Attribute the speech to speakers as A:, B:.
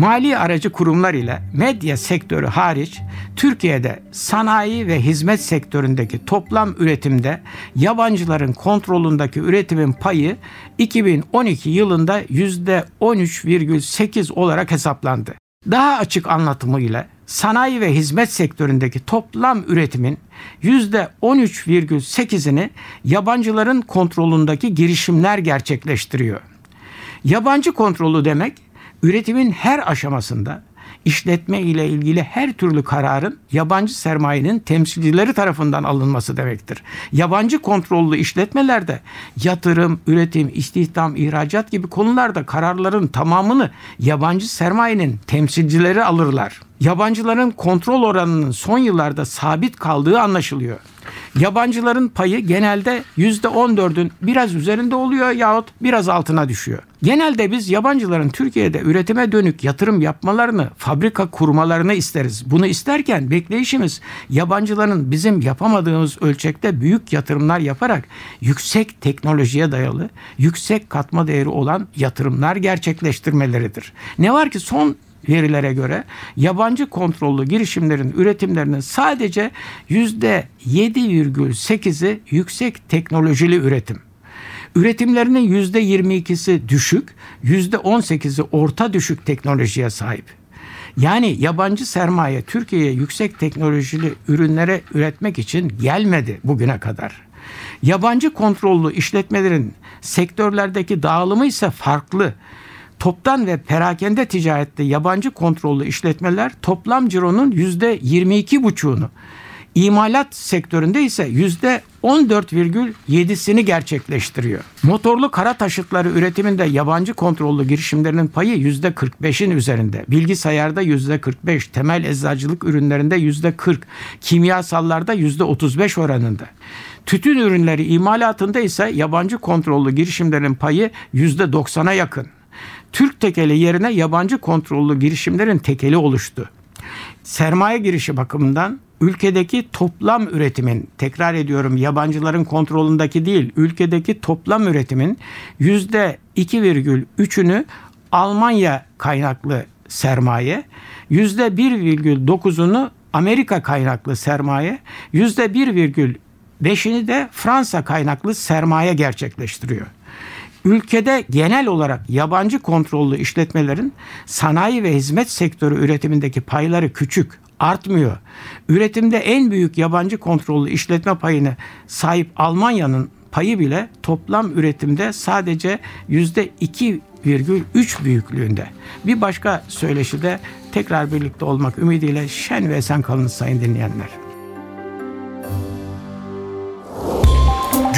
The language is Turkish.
A: Mali aracı kurumlar ile medya sektörü hariç Türkiye'de sanayi ve hizmet sektöründeki toplam üretimde yabancıların kontrolündeki üretimin payı 2012 yılında %13,8 olarak hesaplandı. Daha açık anlatımıyla sanayi ve hizmet sektöründeki toplam üretimin %13,8'ini yabancıların kontrolündeki girişimler gerçekleştiriyor. Yabancı kontrolü demek üretimin her aşamasında işletme ile ilgili her türlü kararın yabancı sermayenin temsilcileri tarafından alınması demektir. Yabancı kontrollü işletmelerde yatırım, üretim, istihdam, ihracat gibi konularda kararların tamamını yabancı sermayenin temsilcileri alırlar. Yabancıların kontrol oranının son yıllarda sabit kaldığı anlaşılıyor. Yabancıların payı genelde %14'ün biraz üzerinde oluyor yahut biraz altına düşüyor. Genelde biz yabancıların Türkiye'de üretime dönük yatırım yapmalarını, fabrika kurmalarını isteriz. Bunu isterken bekleyişimiz yabancıların bizim yapamadığımız ölçekte büyük yatırımlar yaparak yüksek teknolojiye dayalı, yüksek katma değeri olan yatırımlar gerçekleştirmeleridir. Ne var ki son verilere göre yabancı kontrollü girişimlerin üretimlerinin sadece %7,8'i yüksek teknolojili üretim. Üretimlerinin %22'si düşük, %18'i orta düşük teknolojiye sahip. Yani yabancı sermaye Türkiye'ye yüksek teknolojili ürünlere üretmek için gelmedi bugüne kadar. Yabancı kontrollü işletmelerin sektörlerdeki dağılımı ise farklı. Toptan ve perakende ticarette yabancı kontrollü işletmeler toplam cironun yüzde 22,5'unu, imalat sektöründe ise yüzde 14,7'sini gerçekleştiriyor. Motorlu kara taşıtları üretiminde yabancı kontrollü girişimlerinin payı yüzde 45'in üzerinde. Bilgisayarda yüzde 45, temel eczacılık ürünlerinde yüzde 40, kimyasallarda yüzde 35 oranında. Tütün ürünleri imalatında ise yabancı kontrollü girişimlerin payı yüzde 90'a yakın. Türk tekeli yerine yabancı kontrollü girişimlerin tekeli oluştu. Sermaye girişi bakımından ülkedeki toplam üretimin tekrar ediyorum yabancıların kontrolündeki değil ülkedeki toplam üretimin yüzde 2,3'ünü Almanya kaynaklı sermaye, yüzde 1,9'unu Amerika kaynaklı sermaye, yüzde %1,5'ini de Fransa kaynaklı sermaye gerçekleştiriyor. Ülkede genel olarak yabancı kontrollü işletmelerin sanayi ve hizmet sektörü üretimindeki payları küçük, artmıyor. Üretimde en büyük yabancı kontrollü işletme payını sahip Almanya'nın payı bile toplam üretimde sadece yüzde 2,3 büyüklüğünde. Bir başka söyleşide tekrar birlikte olmak ümidiyle şen ve esen kalınız sayın dinleyenler.